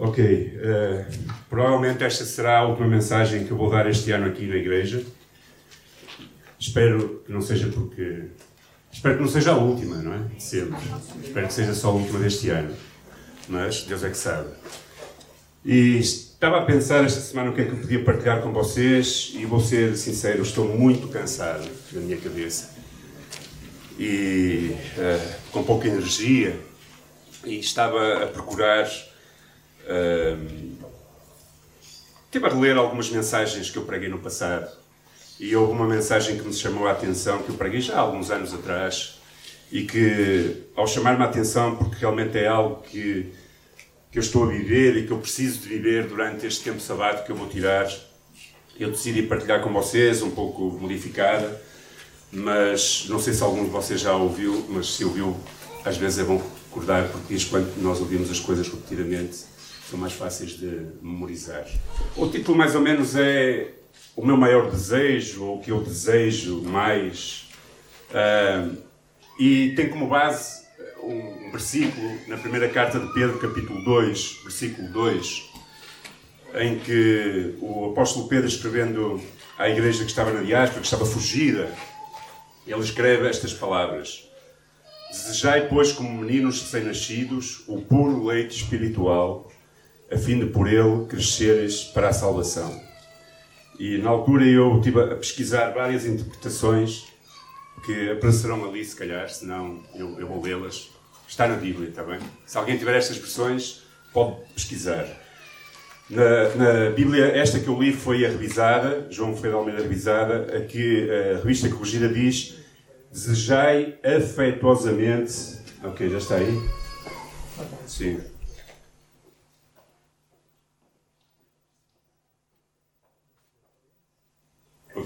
Ok, uh, provavelmente esta será a última mensagem que eu vou dar este ano aqui na igreja. Espero que não seja porque. Espero que não seja a última, não é? Sempre. Espero que seja só a última deste ano. Mas Deus é que sabe. E estava a pensar esta semana o que é que eu podia partilhar com vocês e vou ser sincero, estou muito cansado na minha cabeça. E uh, com pouca energia. E estava a procurar. Uh, Estive a reler algumas mensagens que eu preguei no passado. E houve uma mensagem que me chamou a atenção, que eu preguei já há alguns anos atrás, e que, ao chamar-me a atenção, porque realmente é algo que, que eu estou a viver e que eu preciso de viver durante este tempo sabático que eu vou tirar, eu decidi partilhar com vocês, um pouco modificada, mas não sei se algum de vocês já ouviu, mas se ouviu, às vezes é bom recordar, porque diz quando nós ouvimos as coisas repetidamente, são mais fáceis de memorizar. O título, mais ou menos, é o meu maior desejo, ou o que eu desejo mais. Uh, e tem como base um versículo na primeira carta de Pedro, capítulo 2, versículo 2, em que o apóstolo Pedro, escrevendo à igreja que estava na diáspora, que estava fugida, ele escreve estas palavras: Desejai, pois, como meninos recém-nascidos, o puro leite espiritual, a fim de por ele cresceres para a salvação e na altura eu estive a pesquisar várias interpretações que aparecerão ali, se calhar, senão eu, eu vou lê-las. Está na Bíblia, está bem? Se alguém tiver estas versões, pode pesquisar. Na, na, Bíblia, esta que eu li foi a revisada, João de Almeida revisada, a que a revista corrigida diz Desejai afetuosamente. Ok, já está aí? Sim.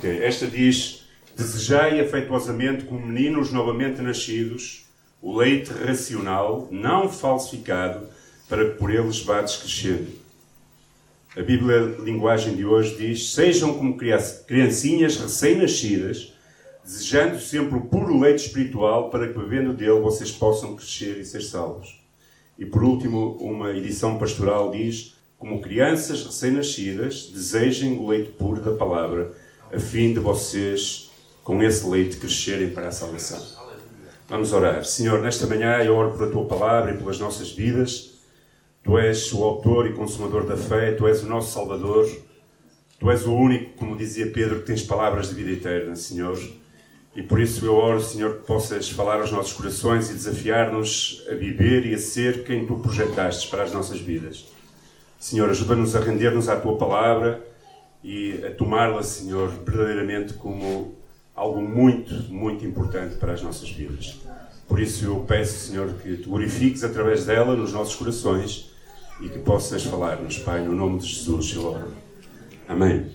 Esta diz: Desejai afetuosamente como meninos novamente nascidos o leite racional, não falsificado, para que por eles vades crescendo. A Bíblia, a linguagem de hoje, diz: Sejam como criancinhas recém-nascidas, desejando sempre o puro leite espiritual, para que, bebendo dele, vocês possam crescer e ser salvos. E por último, uma edição pastoral diz: Como crianças recém-nascidas, desejem o leite puro da palavra a fim de vocês, com esse leite, crescerem para a salvação. Vamos orar. Senhor, nesta manhã eu oro por a tua palavra e pelas nossas vidas. Tu és o autor e consumador da fé, tu és o nosso Salvador. Tu és o único, como dizia Pedro, que tens palavras de vida eterna, Senhor. E por isso eu oro, Senhor, que possas falar aos nossos corações e desafiar-nos a viver e a ser quem tu projetaste para as nossas vidas. Senhor, ajuda-nos a render-nos à tua palavra e a tomá-la, Senhor, verdadeiramente como algo muito, muito importante para as nossas vidas. Por isso eu peço, Senhor, que tu glorifiques através dela nos nossos corações e que possas falar-nos, Pai, no nome de Jesus, eu oro. Amém.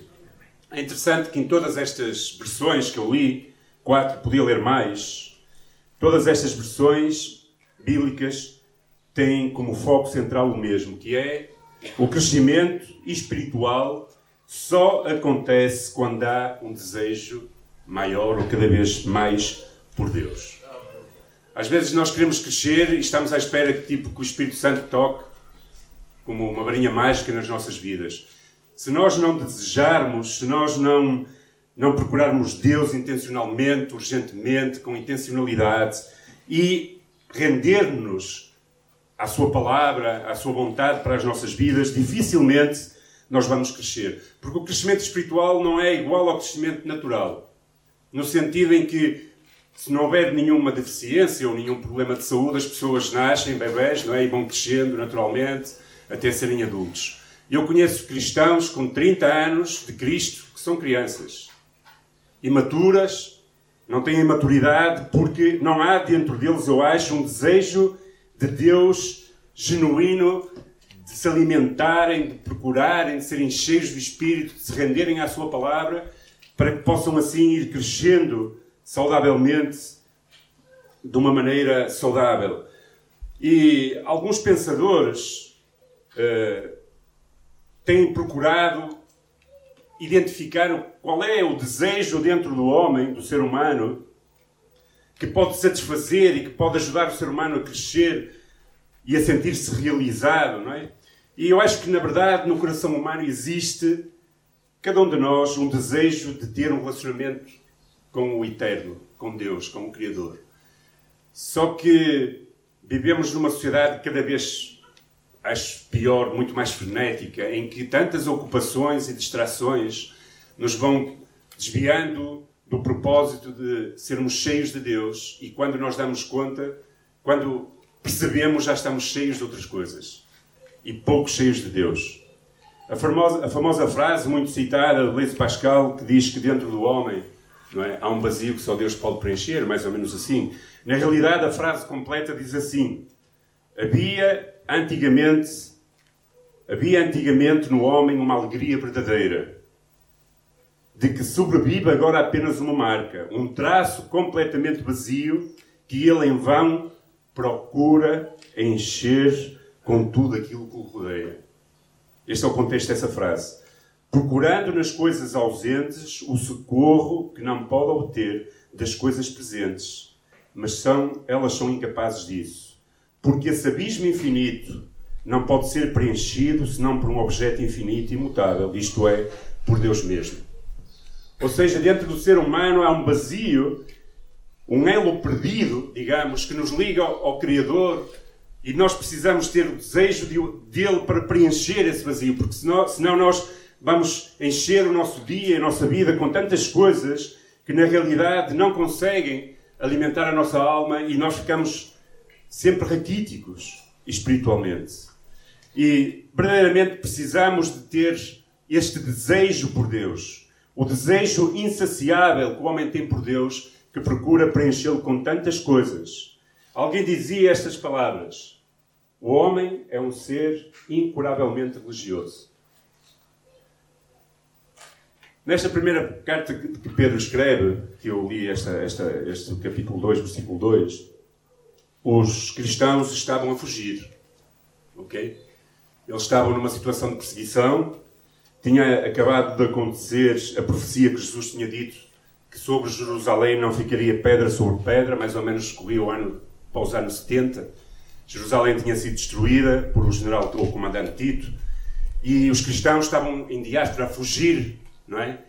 É interessante que em todas estas versões que eu li, quatro, podia ler mais, todas estas versões bíblicas têm como foco central o mesmo, que é o crescimento espiritual só acontece quando há um desejo maior ou cada vez mais por Deus. Às vezes nós queremos crescer e estamos à espera que, tipo, que o Espírito Santo toque como uma varinha mágica nas nossas vidas. Se nós não desejarmos, se nós não, não procurarmos Deus intencionalmente, urgentemente, com intencionalidade e render-nos à Sua palavra, à Sua vontade para as nossas vidas, dificilmente nós vamos crescer. Porque o crescimento espiritual não é igual ao crescimento natural. No sentido em que, se não houver nenhuma deficiência ou nenhum problema de saúde, as pessoas nascem bebés não é? e vão crescendo naturalmente até serem adultos. Eu conheço cristãos com 30 anos de Cristo que são crianças. Imaturas, não têm maturidade porque não há dentro deles, eu acho, um desejo de Deus genuíno se alimentarem, de procurarem, de serem cheios do Espírito, de se renderem à Sua palavra, para que possam assim ir crescendo saudavelmente, de uma maneira saudável. E alguns pensadores uh, têm procurado identificar qual é o desejo dentro do homem, do ser humano, que pode satisfazer e que pode ajudar o ser humano a crescer e a sentir-se realizado, não é? E eu acho que, na verdade, no coração humano existe, cada um de nós, um desejo de ter um relacionamento com o Eterno, com Deus, com o Criador. Só que vivemos numa sociedade cada vez, acho pior, muito mais frenética, em que tantas ocupações e distrações nos vão desviando do propósito de sermos cheios de Deus e quando nós damos conta, quando percebemos, já estamos cheios de outras coisas e pouco cheios de Deus. A famosa, a famosa frase, muito citada, de Blaise Pascal, que diz que dentro do homem é, há um vazio que só Deus pode preencher, mais ou menos assim. Na realidade, a frase completa diz assim: Havia antigamente, havia antigamente no homem uma alegria verdadeira de que sobrevive agora apenas uma marca, um traço completamente vazio que ele em vão procura encher com tudo aquilo que o rodeia. Este é o contexto dessa frase. Procurando nas coisas ausentes o socorro que não pode obter das coisas presentes, mas são, elas são incapazes disso. Porque esse abismo infinito não pode ser preenchido senão por um objeto infinito e imutável, isto é, por Deus mesmo. Ou seja, dentro do ser humano há um vazio, um elo perdido, digamos, que nos liga ao, ao Criador e nós precisamos ter o desejo de, dele para preencher esse vazio, porque senão, senão nós vamos encher o nosso dia, a nossa vida com tantas coisas que na realidade não conseguem alimentar a nossa alma e nós ficamos sempre raquíticos espiritualmente. E verdadeiramente precisamos de ter este desejo por Deus o desejo insaciável que o homem tem por Deus, que procura preenchê-lo com tantas coisas. Alguém dizia estas palavras: O homem é um ser incuravelmente religioso. Nesta primeira carta que Pedro escreve, que eu li esta, esta, este capítulo 2, versículo 2, os cristãos estavam a fugir. Ok? Eles estavam numa situação de perseguição, tinha acabado de acontecer a profecia que Jesus tinha dito que sobre Jerusalém não ficaria pedra sobre pedra, mais ou menos escorria o ano para os anos 70. Jerusalém tinha sido destruída por o general ou comandante Tito e os cristãos estavam em diáspora a fugir, não é?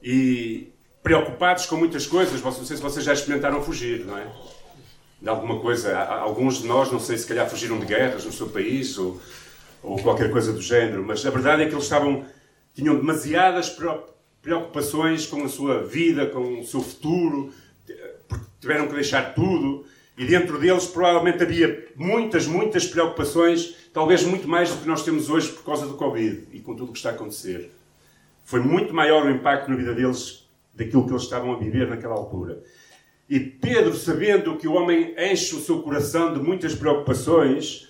E preocupados com muitas coisas. Não sei se vocês já experimentaram fugir, não é? De alguma coisa. Alguns de nós, não sei se calhar fugiram de guerras no seu país ou, ou qualquer coisa do género, mas a verdade é que eles estavam tinham demasiadas preocupações com a sua vida, com o seu futuro, tiveram que deixar tudo. E dentro deles provavelmente havia muitas, muitas preocupações, talvez muito mais do que nós temos hoje por causa do Covid e com tudo o que está a acontecer. Foi muito maior o impacto na vida deles daquilo que eles estavam a viver naquela altura. E Pedro, sabendo que o homem enche o seu coração de muitas preocupações,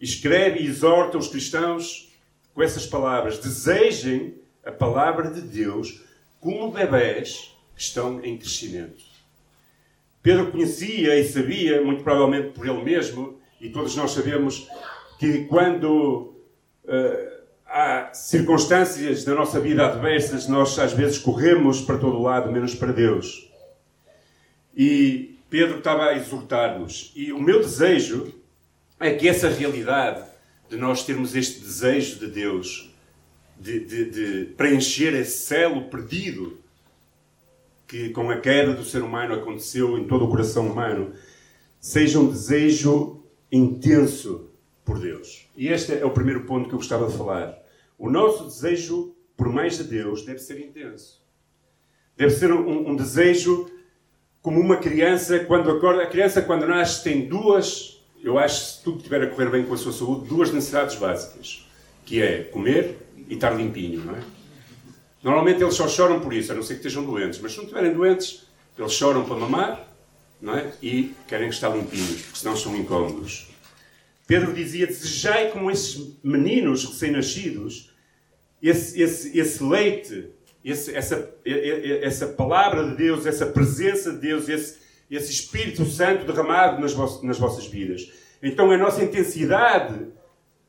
escreve e exorta os cristãos com essas palavras: desejem a palavra de Deus como bebés que estão em crescimento. Pedro conhecia e sabia, muito provavelmente por ele mesmo, e todos nós sabemos, que quando uh, há circunstâncias na nossa vida adversas, nós às vezes corremos para todo lado, menos para Deus. E Pedro estava a exortar-nos. E o meu desejo é que essa realidade de nós termos este desejo de Deus de, de, de preencher esse celo perdido que com a queda do ser humano aconteceu em todo o coração humano, seja um desejo intenso por Deus. E este é o primeiro ponto que eu gostava de falar. O nosso desejo por mais de Deus deve ser intenso. Deve ser um, um desejo como uma criança quando acorda. A criança quando nasce tem duas eu acho, se tudo estiver a correr bem com a sua saúde, duas necessidades básicas, que é comer e estar limpinho, não é? Normalmente eles só choram por isso, a não ser que estejam doentes, mas se não estiverem doentes, eles choram para mamar, não é? E querem estar limpinhos, porque senão são incómodos. Pedro dizia: Desejai como esses meninos recém-nascidos, esse, esse, esse leite, esse, essa, essa palavra de Deus, essa presença de Deus, esse, esse Espírito Santo derramado nas, nas vossas vidas. Então a nossa intensidade,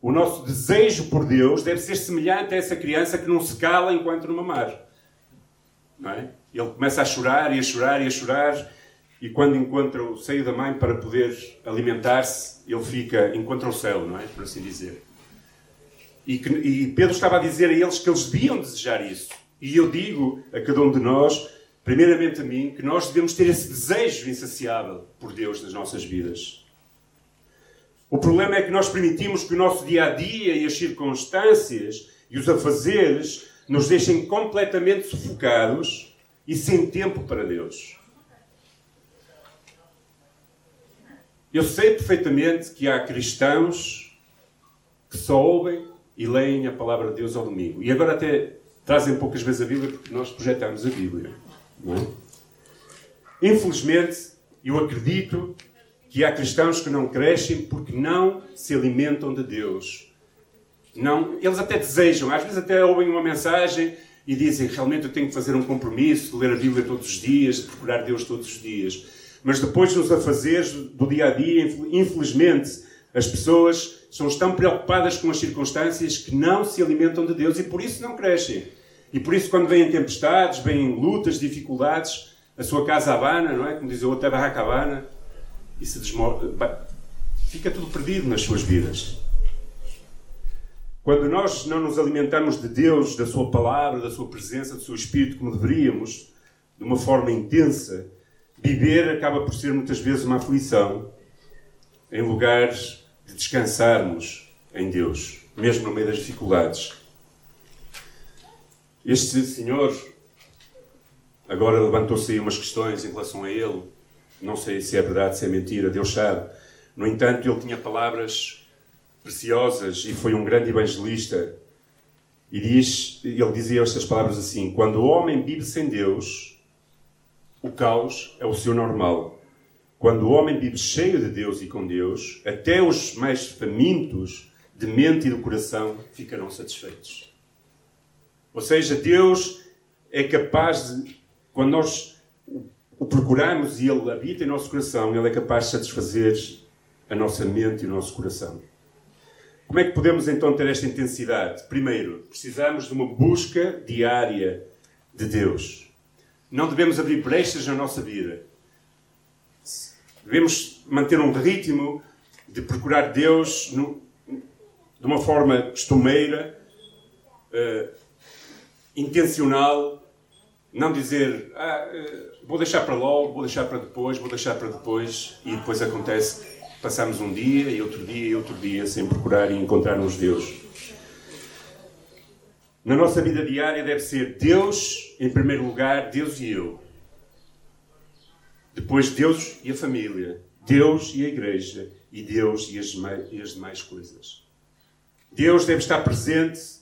o nosso desejo por Deus deve ser semelhante a essa criança que não se cala enquanto não mamar. Não é? Ele começa a chorar e a chorar e a chorar e quando encontra o seio da mãe para poder alimentar-se, ele fica, encontra o céu, não é? Por assim dizer. E, que, e Pedro estava a dizer a eles que eles deviam desejar isso. E eu digo a cada um de nós, primeiramente a mim, que nós devemos ter esse desejo insaciável por Deus nas nossas vidas. O problema é que nós permitimos que o nosso dia a dia e as circunstâncias e os afazeres nos deixem completamente sufocados e sem tempo para Deus. Eu sei perfeitamente que há cristãos que só ouvem e leem a palavra de Deus ao domingo. E agora até trazem poucas vezes a Bíblia porque nós projetamos a Bíblia. É? Infelizmente, eu acredito que há cristãos que não crescem porque não se alimentam de Deus. Não, eles até desejam, às vezes até ouvem uma mensagem e dizem realmente eu tenho que fazer um compromisso ler a Bíblia todos os dias, procurar Deus todos os dias. Mas depois nos afazeres do dia a dia, infelizmente, as pessoas são tão preocupadas com as circunstâncias que não se alimentam de Deus e por isso não crescem. E por isso, quando vêm tempestades, vêm lutas, dificuldades, a sua casa abana, não é? Como diz a barraca abana, e se desmora. Fica tudo perdido nas suas vidas. Quando nós não nos alimentamos de Deus, da Sua palavra, da Sua presença, do Seu Espírito, como deveríamos, de uma forma intensa, viver acaba por ser muitas vezes uma aflição, em lugar de descansarmos em Deus, mesmo no meio das dificuldades. Este senhor, agora levantou-se aí umas questões em relação a ele, não sei se é verdade, se é mentira, Deus sabe. No entanto, ele tinha palavras preciosas e foi um grande evangelista. E diz, ele dizia estas palavras assim: Quando o homem vive sem Deus, o caos é o seu normal. Quando o homem vive cheio de Deus e com Deus, até os mais famintos de mente e do coração ficarão satisfeitos. Ou seja, Deus é capaz de, quando nós o procuramos e Ele habita em nosso coração, Ele é capaz de satisfazer a nossa mente e o nosso coração. Como é que podemos então ter esta intensidade? Primeiro, precisamos de uma busca diária de Deus. Não devemos abrir brechas na nossa vida. Devemos manter um ritmo de procurar Deus no, de uma forma costumeira, uh, intencional, não dizer ah, uh, vou deixar para logo, vou deixar para depois, vou deixar para depois, e depois acontece passamos um dia e outro dia e outro dia sem procurar e encontrarmos Deus. Na nossa vida diária deve ser Deus em primeiro lugar, Deus e eu. Depois Deus e a família, Deus e a igreja e Deus e as, e as demais coisas. Deus deve estar presente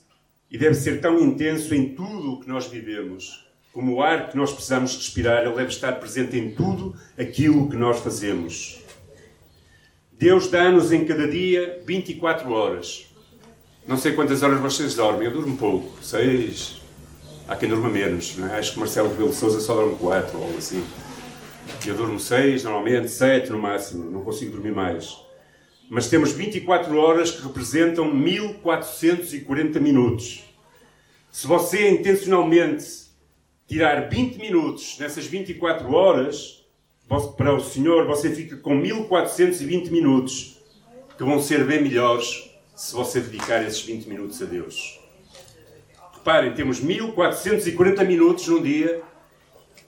e deve ser tão intenso em tudo o que nós vivemos como o ar que nós precisamos respirar, ele deve estar presente em tudo aquilo que nós fazemos. Deus dá-nos em cada dia 24 horas. Não sei quantas horas vocês dormem, eu durmo pouco, seis. Há quem durma menos, não é? acho que Marcelo Rebelo Souza só dorme quatro ou algo assim. Eu durmo seis, normalmente sete no máximo, não consigo dormir mais. Mas temos 24 horas que representam 1440 minutos. Se você intencionalmente tirar 20 minutos nessas 24 horas, para o Senhor você fica com 1420 minutos, que vão ser bem melhores se você dedicar esses 20 minutos a Deus. Reparem, temos 1440 minutos num dia,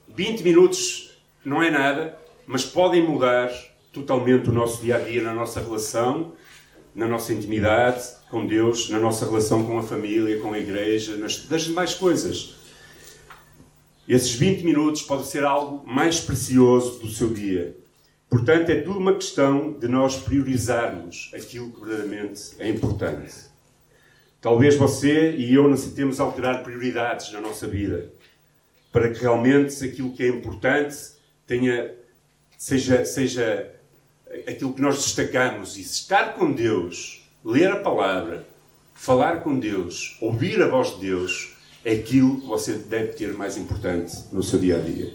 20 minutos não é nada, mas podem mudar totalmente o nosso dia a dia na nossa relação, na nossa intimidade com Deus, na nossa relação com a família, com a igreja, nas, das demais coisas. Esses 20 minutos podem ser algo mais precioso do seu dia. Portanto, é tudo uma questão de nós priorizarmos aquilo que verdadeiramente é importante. Talvez você e eu necessitemos alterar prioridades na nossa vida para que realmente aquilo que é importante tenha, seja, seja aquilo que nós destacamos. E estar com Deus, ler a palavra, falar com Deus, ouvir a voz de Deus, é aquilo que você deve ter mais importante no seu dia a dia.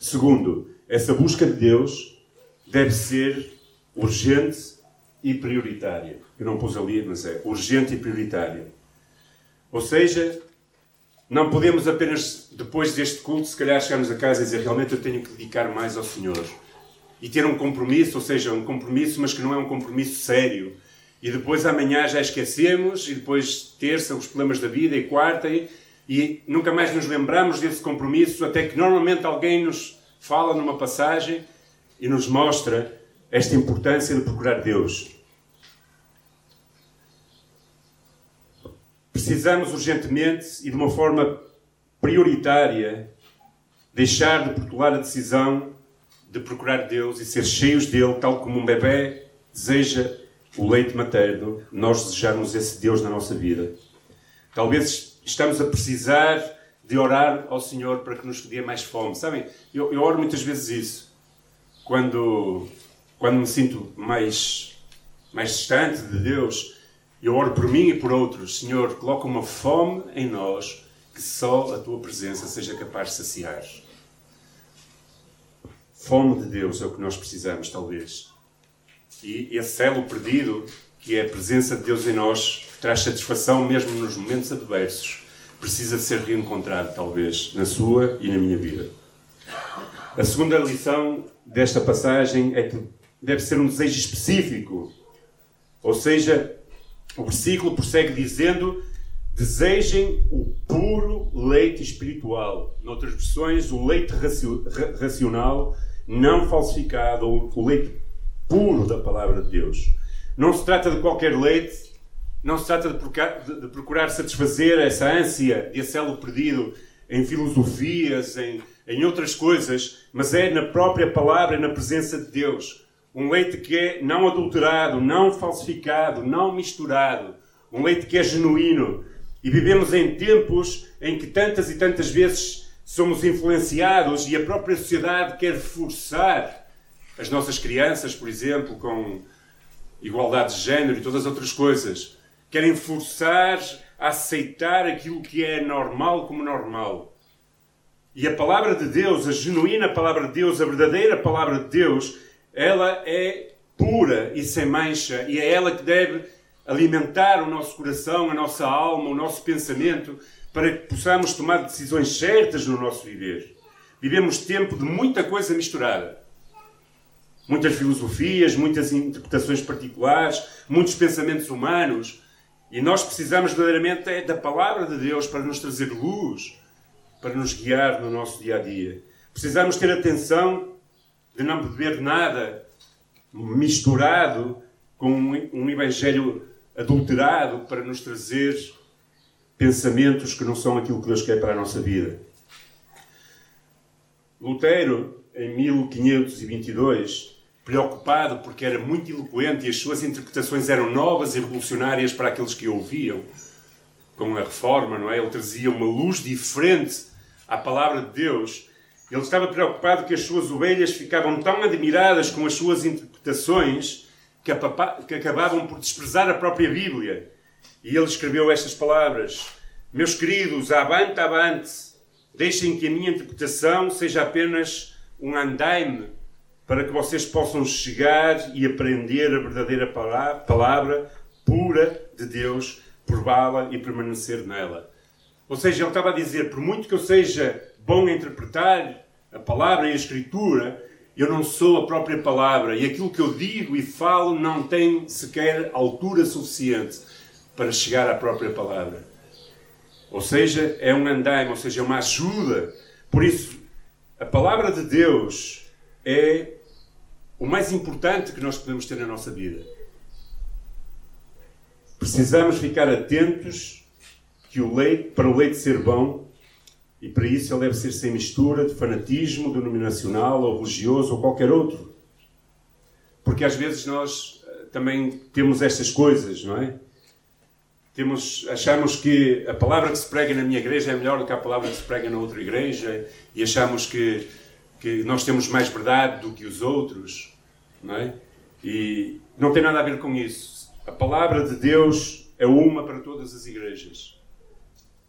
Segundo, essa busca de Deus deve ser urgente e prioritária. Eu não pus ali, mas é urgente e prioritária. Ou seja, não podemos apenas, depois deste culto, se calhar chegarmos a casa e dizer realmente eu tenho que dedicar mais ao Senhor. E ter um compromisso, ou seja, um compromisso, mas que não é um compromisso sério, e depois amanhã já esquecemos, e depois terça os problemas da vida, e quarta, e, e nunca mais nos lembramos desse compromisso, até que normalmente alguém nos fala numa passagem e nos mostra esta importância de procurar Deus. Precisamos urgentemente e de uma forma prioritária deixar de protelar a decisão de procurar Deus e ser cheios dele, tal como um bebê deseja o leite materno, nós desejarmos esse Deus na nossa vida. Talvez estamos a precisar de orar ao Senhor para que nos dê mais fome. Sabem, eu, eu oro muitas vezes isso. Quando, quando me sinto mais, mais distante de Deus, eu oro por mim e por outros. Senhor, coloca uma fome em nós que só a tua presença seja capaz de saciar. Fome de Deus é o que nós precisamos, talvez. E esse elo perdido, que é a presença de Deus em nós, traz satisfação mesmo nos momentos adversos, precisa ser reencontrado, talvez, na sua e na minha vida. A segunda lição desta passagem é que deve ser um desejo específico. Ou seja, o versículo prossegue dizendo: desejem o puro leite espiritual. Noutras versões, o leite racional não falsificado, ou o leite puro da palavra de Deus. Não se trata de qualquer leite, não se trata de procurar satisfazer essa ânsia, esse elo perdido em filosofias, em, em outras coisas, mas é na própria palavra na presença de Deus. Um leite que é não adulterado, não falsificado, não misturado. Um leite que é genuíno. E vivemos em tempos em que tantas e tantas vezes somos influenciados e a própria sociedade quer forçar as nossas crianças, por exemplo, com igualdade de género e todas as outras coisas, querem forçar a aceitar aquilo que é normal como normal. E a palavra de Deus, a genuína palavra de Deus, a verdadeira palavra de Deus, ela é pura e sem mancha, e é ela que deve alimentar o nosso coração, a nossa alma, o nosso pensamento, para que possamos tomar decisões certas no nosso viver. Vivemos tempo de muita coisa misturada. Muitas filosofias, muitas interpretações particulares, muitos pensamentos humanos. E nós precisamos verdadeiramente é da palavra de Deus para nos trazer luz, para nos guiar no nosso dia a dia. Precisamos ter atenção de não beber nada misturado com um evangelho adulterado para nos trazer pensamentos que não são aquilo que Deus quer para a nossa vida. Lutero, em 1522, preocupado porque era muito eloquente e as suas interpretações eram novas e revolucionárias para aqueles que o ouviam, com a reforma, não é? Ele trazia uma luz diferente à palavra de Deus. Ele estava preocupado que as suas ovelhas ficavam tão admiradas com as suas interpretações que, acabavam por desprezar a própria Bíblia e ele escreveu estas palavras: Meus queridos, avante, avante, deixem que a minha interpretação seja apenas um andaime para que vocês possam chegar e aprender a verdadeira palavra pura de Deus, prová-la e permanecer nela. Ou seja, ele estava a dizer: por muito que eu seja bom a interpretar a palavra e a escritura, eu não sou a própria palavra e aquilo que eu digo e falo não tem sequer altura suficiente para chegar à própria palavra. Ou seja, é um andaime, ou seja, é uma ajuda. Por isso, a palavra de Deus é o mais importante que nós podemos ter na nossa vida. Precisamos ficar atentos que o leite, para o leite ser bom, e para isso ele deve ser sem mistura de fanatismo denominacional ou religioso ou qualquer outro. Porque às vezes nós eh, também temos estas coisas, não é? temos, achamos que a palavra que se prega na minha igreja é melhor do que a palavra que se prega na outra igreja e achamos que, que nós temos mais verdade do que os outros, não é? E não tem nada a ver com isso. A palavra de Deus é uma para todas as igrejas.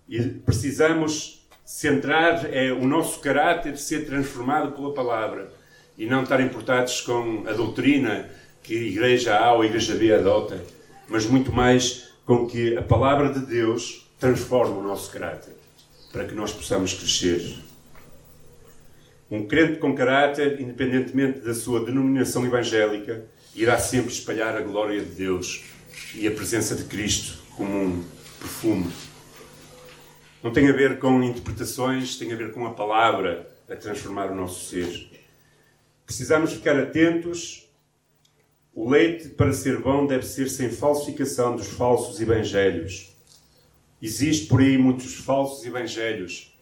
E precisamos centrar é, o nosso caráter ser transformado pela palavra e não estar importados com a doutrina que a igreja A ou a igreja B adota, mas muito mais com que a palavra de Deus transforme o nosso caráter, para que nós possamos crescer. Um crente com caráter, independentemente da sua denominação evangélica, irá sempre espalhar a glória de Deus e a presença de Cristo como um perfume. Não tem a ver com interpretações, tem a ver com a palavra a transformar o nosso ser. Precisamos ficar atentos. O leite, para ser bom, deve ser sem falsificação dos falsos evangelhos. Existe por aí muitos falsos evangelhos.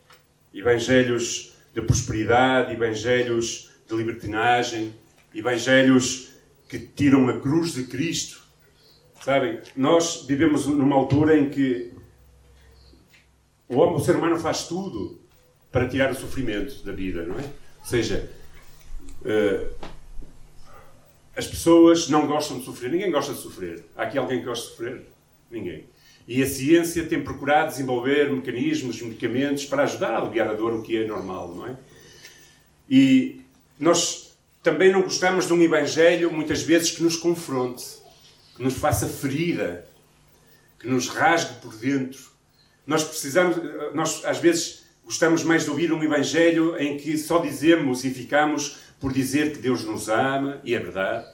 Evangelhos de prosperidade, evangelhos de libertinagem, evangelhos que tiram a cruz de Cristo. Sabem, nós vivemos numa altura em que o homem, o ser humano faz tudo para tirar o sofrimento da vida, não é? Ou seja, uh, as pessoas não gostam de sofrer. Ninguém gosta de sofrer. Há aqui alguém que gosta de sofrer? Ninguém. E a ciência tem procurado desenvolver mecanismos, medicamentos para ajudar a aliviar a dor, o que é normal, não é? E nós também não gostamos de um evangelho, muitas vezes, que nos confronte, que nos faça ferida, que nos rasgue por dentro, nós precisamos, nós às vezes gostamos mais de ouvir um Evangelho em que só dizemos e ficamos por dizer que Deus nos ama, e é verdade,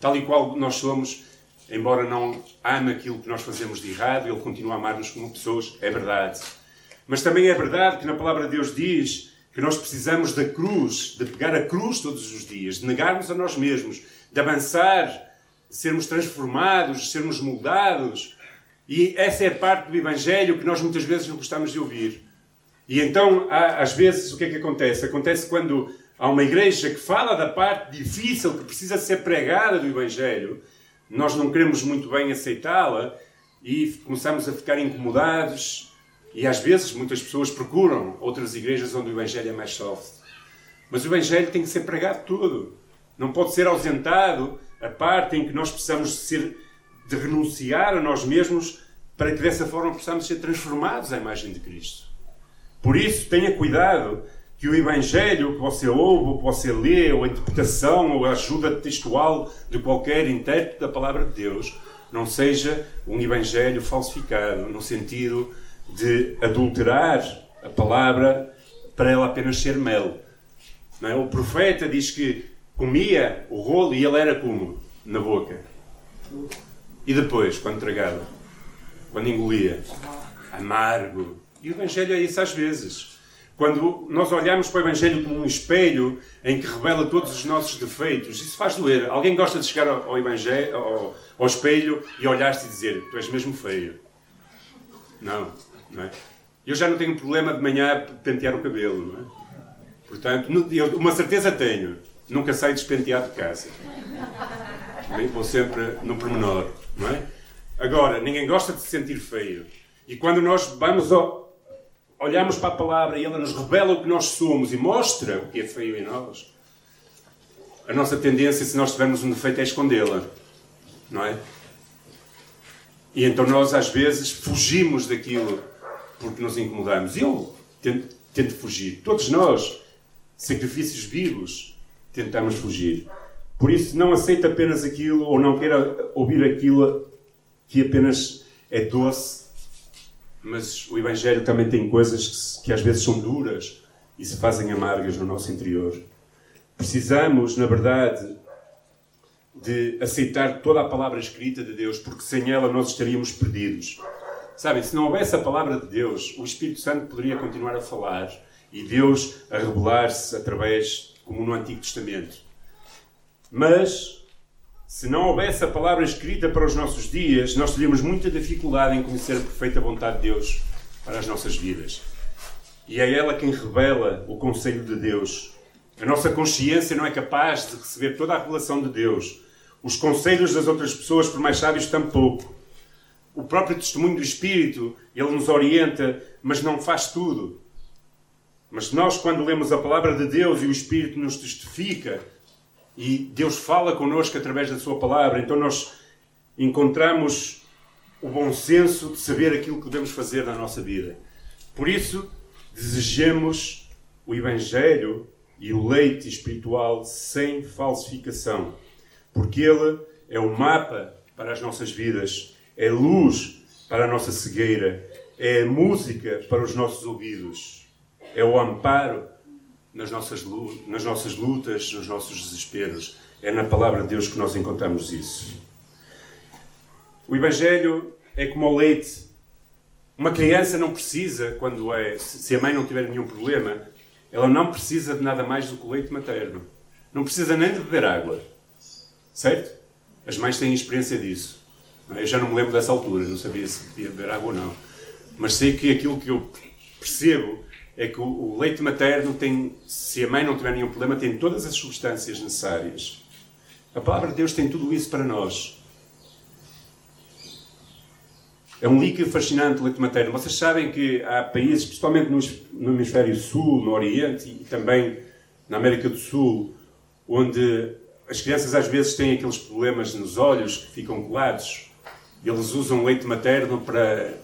tal e qual nós somos, embora não ame aquilo que nós fazemos de errado, Ele continua a amar-nos como pessoas, é verdade. Mas também é verdade que na palavra de Deus diz que nós precisamos da cruz, de pegar a cruz todos os dias, de negarmos a nós mesmos, de avançar, de sermos transformados, de sermos moldados, e essa é parte do Evangelho que nós muitas vezes não gostamos de ouvir. E então, há, às vezes, o que é que acontece? Acontece quando há uma igreja que fala da parte difícil que precisa ser pregada do Evangelho, nós não queremos muito bem aceitá-la e começamos a ficar incomodados. E às vezes, muitas pessoas procuram outras igrejas onde o Evangelho é mais soft. Mas o Evangelho tem que ser pregado tudo. Não pode ser ausentado a parte em que nós precisamos ser de renunciar a nós mesmos para que dessa forma possamos ser transformados à imagem de Cristo. Por isso, tenha cuidado que o Evangelho que você ouve, ou que você lê, ou a interpretação, ou a ajuda textual de qualquer intérprete da palavra de Deus, não seja um Evangelho falsificado, no sentido de adulterar a palavra para ela apenas ser mel. É? O profeta diz que comia o rolo e ele era como? Na boca. E depois, quando tragava? Quando engolia? Amargo. E o Evangelho é isso às vezes. Quando nós olhamos para o Evangelho como um espelho em que revela todos os nossos defeitos, isso faz doer. Alguém gosta de chegar ao, Evangelho, ao, ao espelho e olhar-se e dizer: Tu és mesmo feio. Não, não é? Eu já não tenho problema de manhã pentear o cabelo, não é? Portanto, uma certeza tenho: nunca saio despenteado de casa. Vou sempre no pormenor não é? Agora, ninguém gosta de se sentir feio. E quando nós vamos ao, olhamos para a palavra e ela nos revela o que nós somos e mostra o que é feio em nós, a nossa tendência, se nós tivermos um defeito, é escondê-la. Não é? E então nós, às vezes, fugimos daquilo porque nos incomodamos. Eu tento, tento fugir. Todos nós, sacrifícios vivos, tentamos fugir. Por isso, não aceite apenas aquilo ou não queira ouvir aquilo que apenas é doce, mas o Evangelho também tem coisas que, que às vezes são duras e se fazem amargas no nosso interior. Precisamos, na verdade, de aceitar toda a palavra escrita de Deus, porque sem ela nós estaríamos perdidos. Sabem, se não houvesse a palavra de Deus, o Espírito Santo poderia continuar a falar e Deus a revelar-se através, como no Antigo Testamento. Mas, se não houvesse a palavra escrita para os nossos dias, nós teríamos muita dificuldade em conhecer a perfeita vontade de Deus para as nossas vidas. E é ela quem revela o conselho de Deus. A nossa consciência não é capaz de receber toda a revelação de Deus. Os conselhos das outras pessoas, por mais sábios, tampouco. O próprio testemunho do Espírito, ele nos orienta, mas não faz tudo. Mas nós, quando lemos a palavra de Deus e o Espírito nos testifica, e Deus fala connosco através da Sua palavra, então nós encontramos o bom senso de saber aquilo que devemos fazer na nossa vida. Por isso, desejemos o Evangelho e o leite espiritual sem falsificação, porque ele é o mapa para as nossas vidas, é luz para a nossa cegueira, é música para os nossos ouvidos, é o amparo nas nossas, nas nossas lutas, nos nossos desesperos. É na palavra de Deus que nós encontramos isso. O Evangelho é como o leite. Uma criança não precisa, quando é, se a mãe não tiver nenhum problema, ela não precisa de nada mais do que o leite materno. Não precisa nem de beber água. Certo? As mães têm experiência disso. Eu já não me lembro dessa altura, não sabia se podia beber água ou não. Mas sei que aquilo que eu percebo é que o leite materno tem, se a mãe não tiver nenhum problema, tem todas as substâncias necessárias. A palavra de Deus tem tudo isso para nós. É um líquido fascinante o leite materno. Vocês sabem que há países, principalmente no, hemisfério sul, no Oriente e também na América do Sul, onde as crianças às vezes têm aqueles problemas nos olhos que ficam colados. Eles usam leite materno para,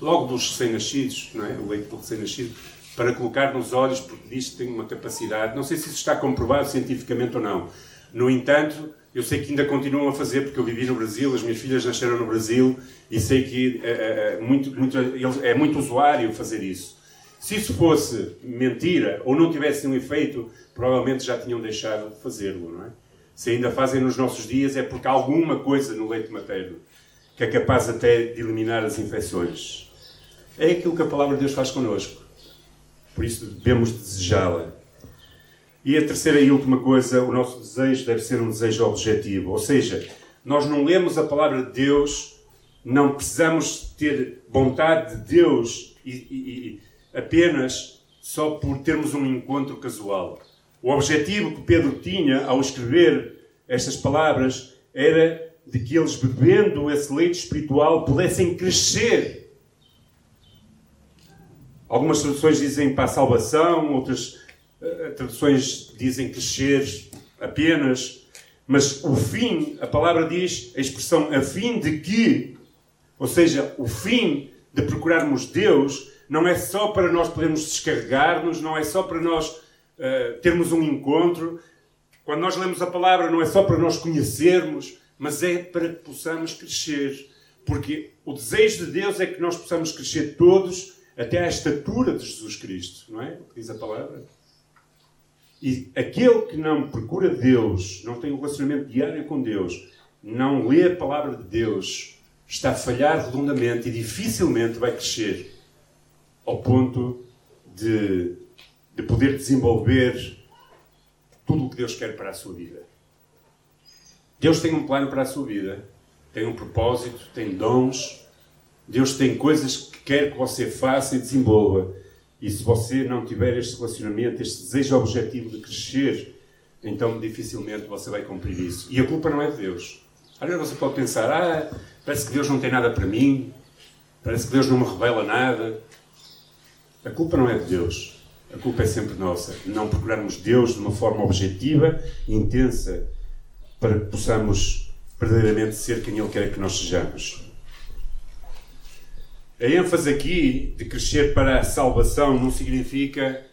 logo dos recém-nascidos, não é? o leite do recém-nascido, para colocar nos olhos, porque diz que tem uma capacidade. Não sei se isso está comprovado cientificamente ou não. No entanto, eu sei que ainda continuam a fazer, porque eu vivi no Brasil, as minhas filhas nasceram no Brasil e sei que é, é, muito, muito, é muito usuário fazer isso. Se isso fosse mentira ou não tivesse nenhum efeito, provavelmente já tinham deixado de fazê-lo, não é? Se ainda fazem nos nossos dias é porque há alguma coisa no leite materno que é capaz até de eliminar as infecções. É aquilo que a palavra de Deus faz connosco. Por isso devemos desejá-la. E a terceira e última coisa, o nosso desejo deve ser um desejo objetivo. Ou seja, nós não lemos a palavra de Deus, não precisamos ter vontade de Deus e, e, e apenas só por termos um encontro casual. O objetivo que Pedro tinha ao escrever estas palavras era de que eles, bebendo esse leite espiritual, pudessem crescer. Algumas traduções dizem para a salvação, outras uh, traduções dizem crescer apenas. Mas o fim, a palavra diz, a expressão a fim de que, ou seja, o fim de procurarmos Deus, não é só para nós podermos descarregar-nos, não é só para nós uh, termos um encontro. Quando nós lemos a palavra, não é só para nós conhecermos, mas é para que possamos crescer. Porque o desejo de Deus é que nós possamos crescer todos até à estatura de Jesus Cristo, não é? Diz a palavra. E aquele que não procura Deus, não tem um relacionamento diário com Deus, não lê a palavra de Deus, está a falhar redondamente e dificilmente vai crescer ao ponto de, de poder desenvolver tudo o que Deus quer para a sua vida. Deus tem um plano para a sua vida, tem um propósito, tem dons. Deus tem coisas que quer que você faça e desenvolva. E se você não tiver este relacionamento, este desejo objetivo de crescer, então dificilmente você vai cumprir isso. E a culpa não é de Deus. Às vezes você pode pensar: ah, parece que Deus não tem nada para mim, parece que Deus não me revela nada. A culpa não é de Deus. A culpa é sempre nossa. Não procurarmos Deus de uma forma objetiva, intensa, para que possamos verdadeiramente ser quem Ele quer que nós sejamos. A ênfase aqui de crescer para a salvação não significa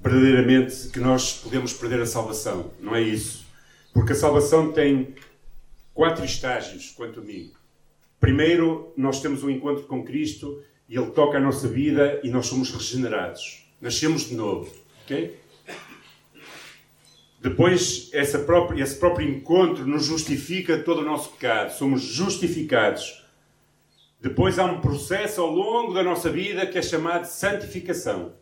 verdadeiramente que nós podemos perder a salvação. Não é isso. Porque a salvação tem quatro estágios, quanto a mim. Primeiro, nós temos um encontro com Cristo e Ele toca a nossa vida e nós somos regenerados. Nascemos de novo. ok? Depois, própria, esse próprio encontro nos justifica todo o nosso pecado. Somos justificados. Depois há um processo ao longo da nossa vida que é chamado santificação.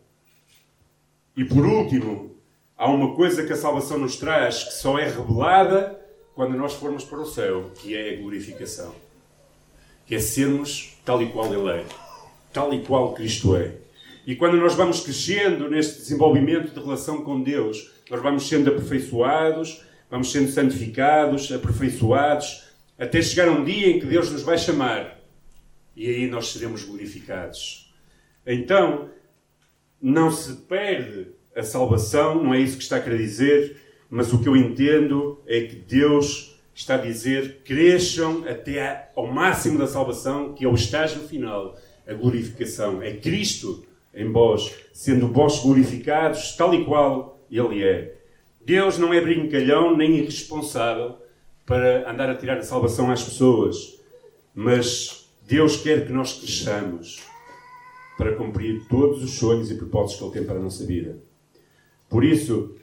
E por último, há uma coisa que a salvação nos traz que só é revelada quando nós formos para o céu, que é a glorificação. Que é sermos tal e qual Ele é. Tal e qual Cristo é. E quando nós vamos crescendo neste desenvolvimento de relação com Deus, nós vamos sendo aperfeiçoados, vamos sendo santificados, aperfeiçoados, até chegar um dia em que Deus nos vai chamar e aí nós seremos glorificados. Então, não se perde a salvação, não é isso que está a querer dizer, mas o que eu entendo é que Deus está a dizer: cresçam até ao máximo da salvação, que é o estágio final, a glorificação. É Cristo em vós, sendo vós glorificados, tal e qual Ele é. Deus não é brincalhão nem irresponsável para andar a tirar a salvação às pessoas, mas Deus quer que nós cresçamos para cumprir todos os sonhos e propósitos que Ele tem para a nossa vida. Por isso,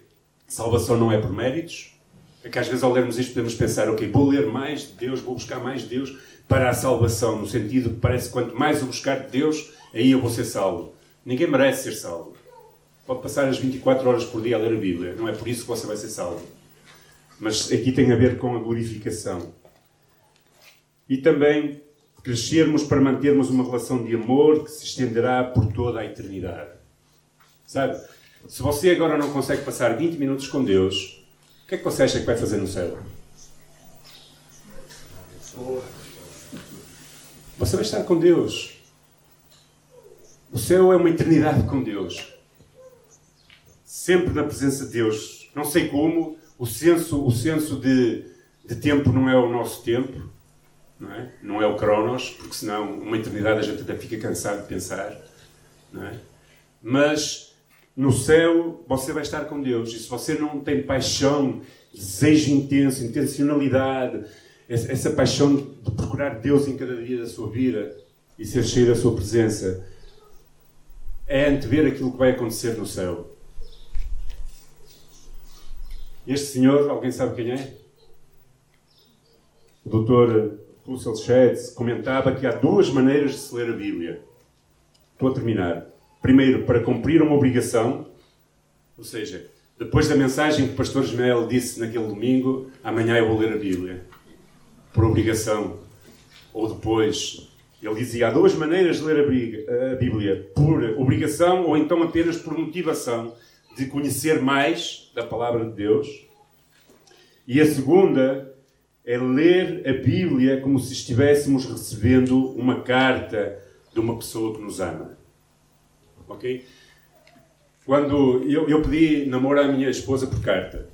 salvação não é por méritos. É que às vezes ao lermos isto podemos pensar, ok, vou ler mais de Deus, vou buscar mais de Deus para a salvação, no sentido que parece que quanto mais eu buscar de Deus, aí eu vou ser salvo. Ninguém merece ser salvo. Pode passar as 24 horas por dia a ler a Bíblia, não é por isso que você vai ser salvo. Mas aqui tem a ver com a glorificação. E também crescermos para mantermos uma relação de amor que se estenderá por toda a eternidade. Sabe? Se você agora não consegue passar 20 minutos com Deus, o que é que você acha que vai fazer no céu? Você vai estar com Deus. O céu é uma eternidade com Deus. Sempre na presença de Deus. Não sei como, o senso, o senso de, de tempo não é o nosso tempo, não é? Não é o Cronos, porque senão uma eternidade a gente até fica cansado de pensar, não é? Mas no céu você vai estar com Deus. E se você não tem paixão, desejo intenso, intencionalidade, essa paixão de procurar Deus em cada dia da sua vida e ser cheio da sua presença, é antever aquilo que vai acontecer no céu. Este senhor, alguém sabe quem é? O Dr. Russell Shedd comentava que há duas maneiras de se ler a Bíblia. Estou a terminar. Primeiro, para cumprir uma obrigação, ou seja, depois da mensagem que o pastor Ismael disse naquele domingo, amanhã eu vou ler a Bíblia. Por obrigação. Ou depois, ele dizia: há duas maneiras de ler a Bíblia: por obrigação ou então apenas por motivação de conhecer mais da palavra de Deus. E a segunda é ler a Bíblia como se estivéssemos recebendo uma carta de uma pessoa que nos ama. Ok? Quando eu, eu pedi namoro à minha esposa por carta,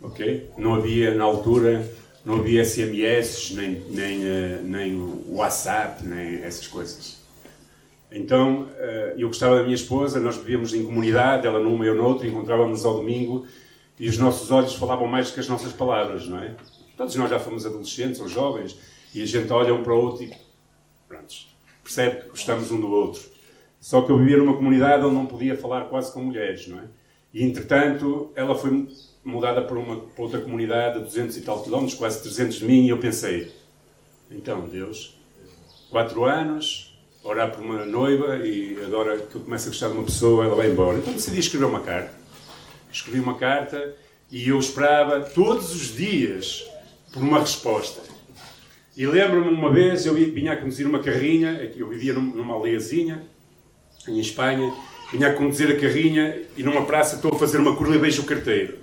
ok? Não havia na altura não havia SMS, nem, nem, eh, nem WhatsApp, nem essas coisas. Então, eh, eu gostava da minha esposa, nós vivíamos em comunidade, ela numa eu noutra, encontrávamos ao domingo e os nossos olhos falavam mais que as nossas palavras, não é? Todos nós já fomos adolescentes ou jovens e a gente olha um para o outro e pronto, percebe que gostamos um do outro. Só que eu vivia numa comunidade onde não podia falar quase com mulheres, não é? E entretanto, ela foi mudada para, uma, para outra comunidade a 200 e tal quilómetros, quase 300 de mim, e eu pensei: então, Deus, quatro anos, orar por uma noiva e agora que eu começo a gostar de uma pessoa, ela vai embora. Então decidi escrever uma carta. Escrevi uma carta e eu esperava todos os dias por uma resposta. E lembro-me uma vez, eu vinha a conduzir uma carrinha, eu vivia numa aldeiazinha, em Espanha, vinha a conduzir a carrinha e numa praça estou a fazer uma curva e vejo o carteiro.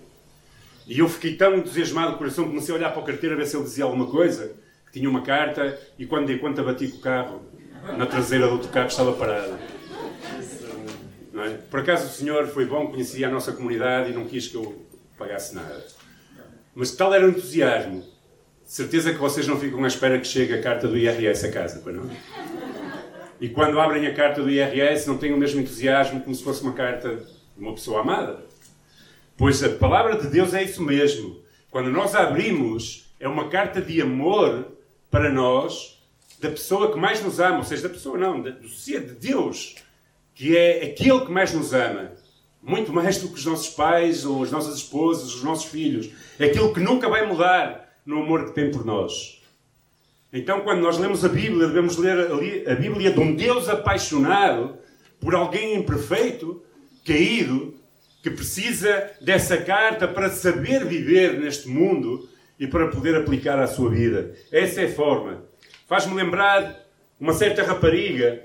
E eu fiquei tão entusiasmado, o coração comecei a olhar para o carteiro a ver se ele dizia alguma coisa, que tinha uma carta, e quando dei conta bati com o carro, na traseira do outro carro estava parado. É? Por acaso o senhor foi bom, conhecia a nossa comunidade e não quis que eu pagasse nada. Mas tal era o entusiasmo. Certeza que vocês não ficam à espera que chegue a carta do IRS a casa, para não? E quando abrem a carta do IRS não têm o mesmo entusiasmo como se fosse uma carta de uma pessoa amada. Pois a palavra de Deus é isso mesmo. Quando nós abrimos, é uma carta de amor para nós, da pessoa que mais nos ama, ou seja, da pessoa não, do ser de Deus, que é aquele que mais nos ama. Muito mais do que os nossos pais, ou as nossas esposas, os nossos filhos. É aquilo que nunca vai mudar no amor que tem por nós. Então, quando nós lemos a Bíblia, devemos ler a Bíblia de um Deus apaixonado por alguém imperfeito, caído, que precisa dessa carta para saber viver neste mundo e para poder aplicar à sua vida. Essa é a forma. Faz-me lembrar uma certa rapariga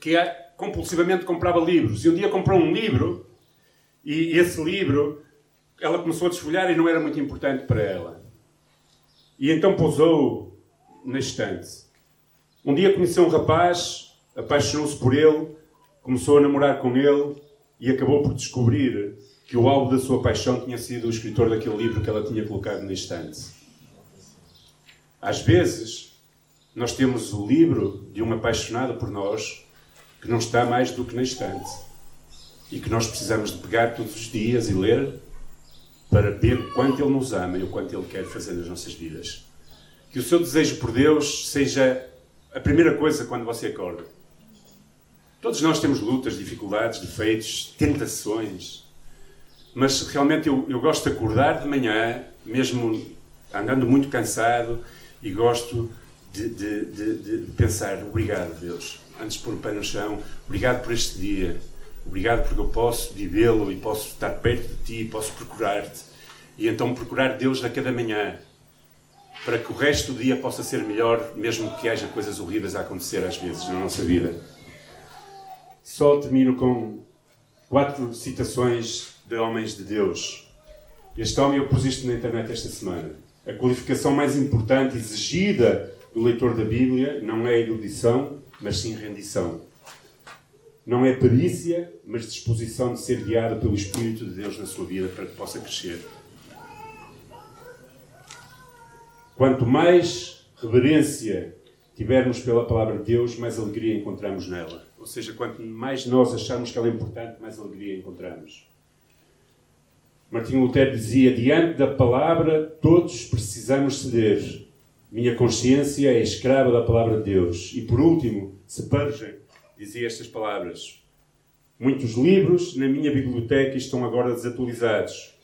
que compulsivamente comprava livros. E um dia comprou um livro e esse livro ela começou a desfolhar e não era muito importante para ela. E então pousou na estante. Um dia conheceu um rapaz, apaixonou-se por ele, começou a namorar com ele e acabou por descobrir que o alvo da sua paixão tinha sido o escritor daquele livro que ela tinha colocado na estante. Às vezes, nós temos o livro de um apaixonado por nós que não está mais do que na estante e que nós precisamos de pegar todos os dias e ler para ver o quanto Ele nos ama e o quanto Ele quer fazer nas nossas vidas. Que o seu desejo por Deus seja a primeira coisa quando você acorda. Todos nós temos lutas, dificuldades, defeitos, tentações. Mas realmente eu, eu gosto de acordar de manhã, mesmo andando muito cansado, e gosto de, de, de, de pensar: obrigado, Deus, antes pôr o pé no chão, obrigado por este dia, obrigado porque eu posso vivê-lo e posso estar perto de ti, posso procurar-te. E então procurar Deus a cada manhã, para que o resto do dia possa ser melhor, mesmo que haja coisas horríveis a acontecer às vezes na nossa vida. Só termino com quatro citações de homens de Deus. Este homem eu pus isto na internet esta semana. A qualificação mais importante exigida do leitor da Bíblia não é erudição, mas sim rendição. Não é perícia, mas disposição de ser guiado pelo Espírito de Deus na sua vida para que possa crescer. Quanto mais reverência tivermos pela palavra de Deus, mais alegria encontramos nela. Ou seja, quanto mais nós acharmos que ela é importante, mais alegria encontramos. Martinho Lutero dizia: diante da palavra, todos precisamos ceder. Minha consciência é escrava da palavra de Deus. E por último, se purgem, dizia estas palavras. Muitos livros na minha biblioteca estão agora desatualizados.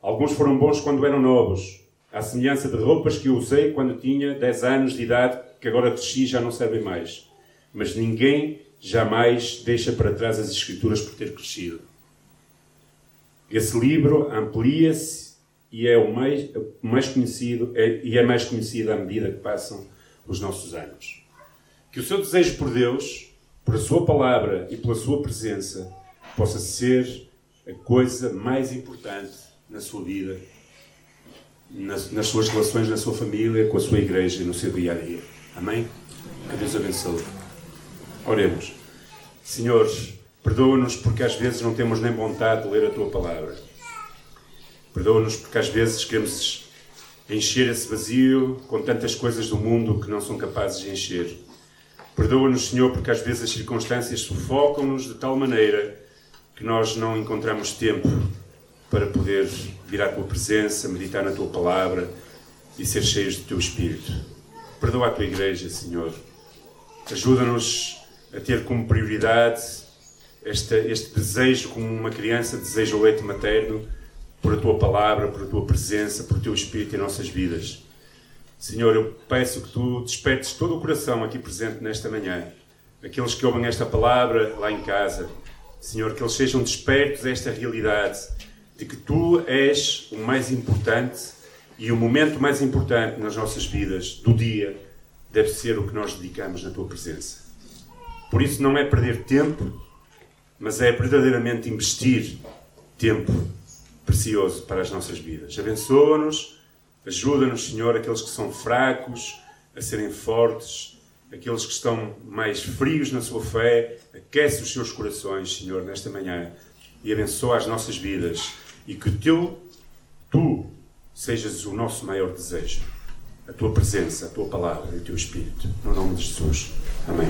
Alguns foram bons quando eram novos, à semelhança de roupas que eu usei quando tinha 10 anos de idade, que agora cresci e já não servem mais. Mas ninguém jamais deixa para trás as Escrituras por ter crescido. Esse livro amplia-se e é o mais, mais conhecido é, e é mais conhecido à medida que passam os nossos anos. Que o seu desejo por Deus, por a sua palavra e pela sua presença possa ser a coisa mais importante na sua vida, nas, nas suas relações, na sua família, com a sua igreja e no seu dia a dia. Amém? Que Deus abençoe. Oremos. Senhor, perdoa-nos porque às vezes não temos nem vontade de ler a tua palavra. Perdoa-nos porque às vezes queremos encher esse vazio com tantas coisas do mundo que não são capazes de encher. Perdoa-nos, Senhor, porque às vezes as circunstâncias sufocam-nos de tal maneira que nós não encontramos tempo para poder vir à tua presença, meditar na tua palavra e ser cheios do teu espírito. Perdoa a tua igreja, Senhor. Ajuda-nos a ter como prioridade este, este desejo, como uma criança deseja o leite materno, por a tua palavra, por a tua presença, por o teu espírito em nossas vidas. Senhor, eu peço que tu despertes todo o coração aqui presente nesta manhã, aqueles que ouvem esta palavra lá em casa. Senhor, que eles sejam despertos a esta realidade de que tu és o mais importante e o momento mais importante nas nossas vidas do dia deve ser o que nós dedicamos na tua presença. Por isso não é perder tempo, mas é verdadeiramente investir tempo precioso para as nossas vidas. Abençoa-nos, ajuda-nos, Senhor, aqueles que são fracos a serem fortes, aqueles que estão mais frios na sua fé, aquece os seus corações, Senhor, nesta manhã e abençoa as nossas vidas e que teu, tu sejas o nosso maior desejo. A tua presença, a tua palavra e o teu Espírito. No nome de Jesus. Amém.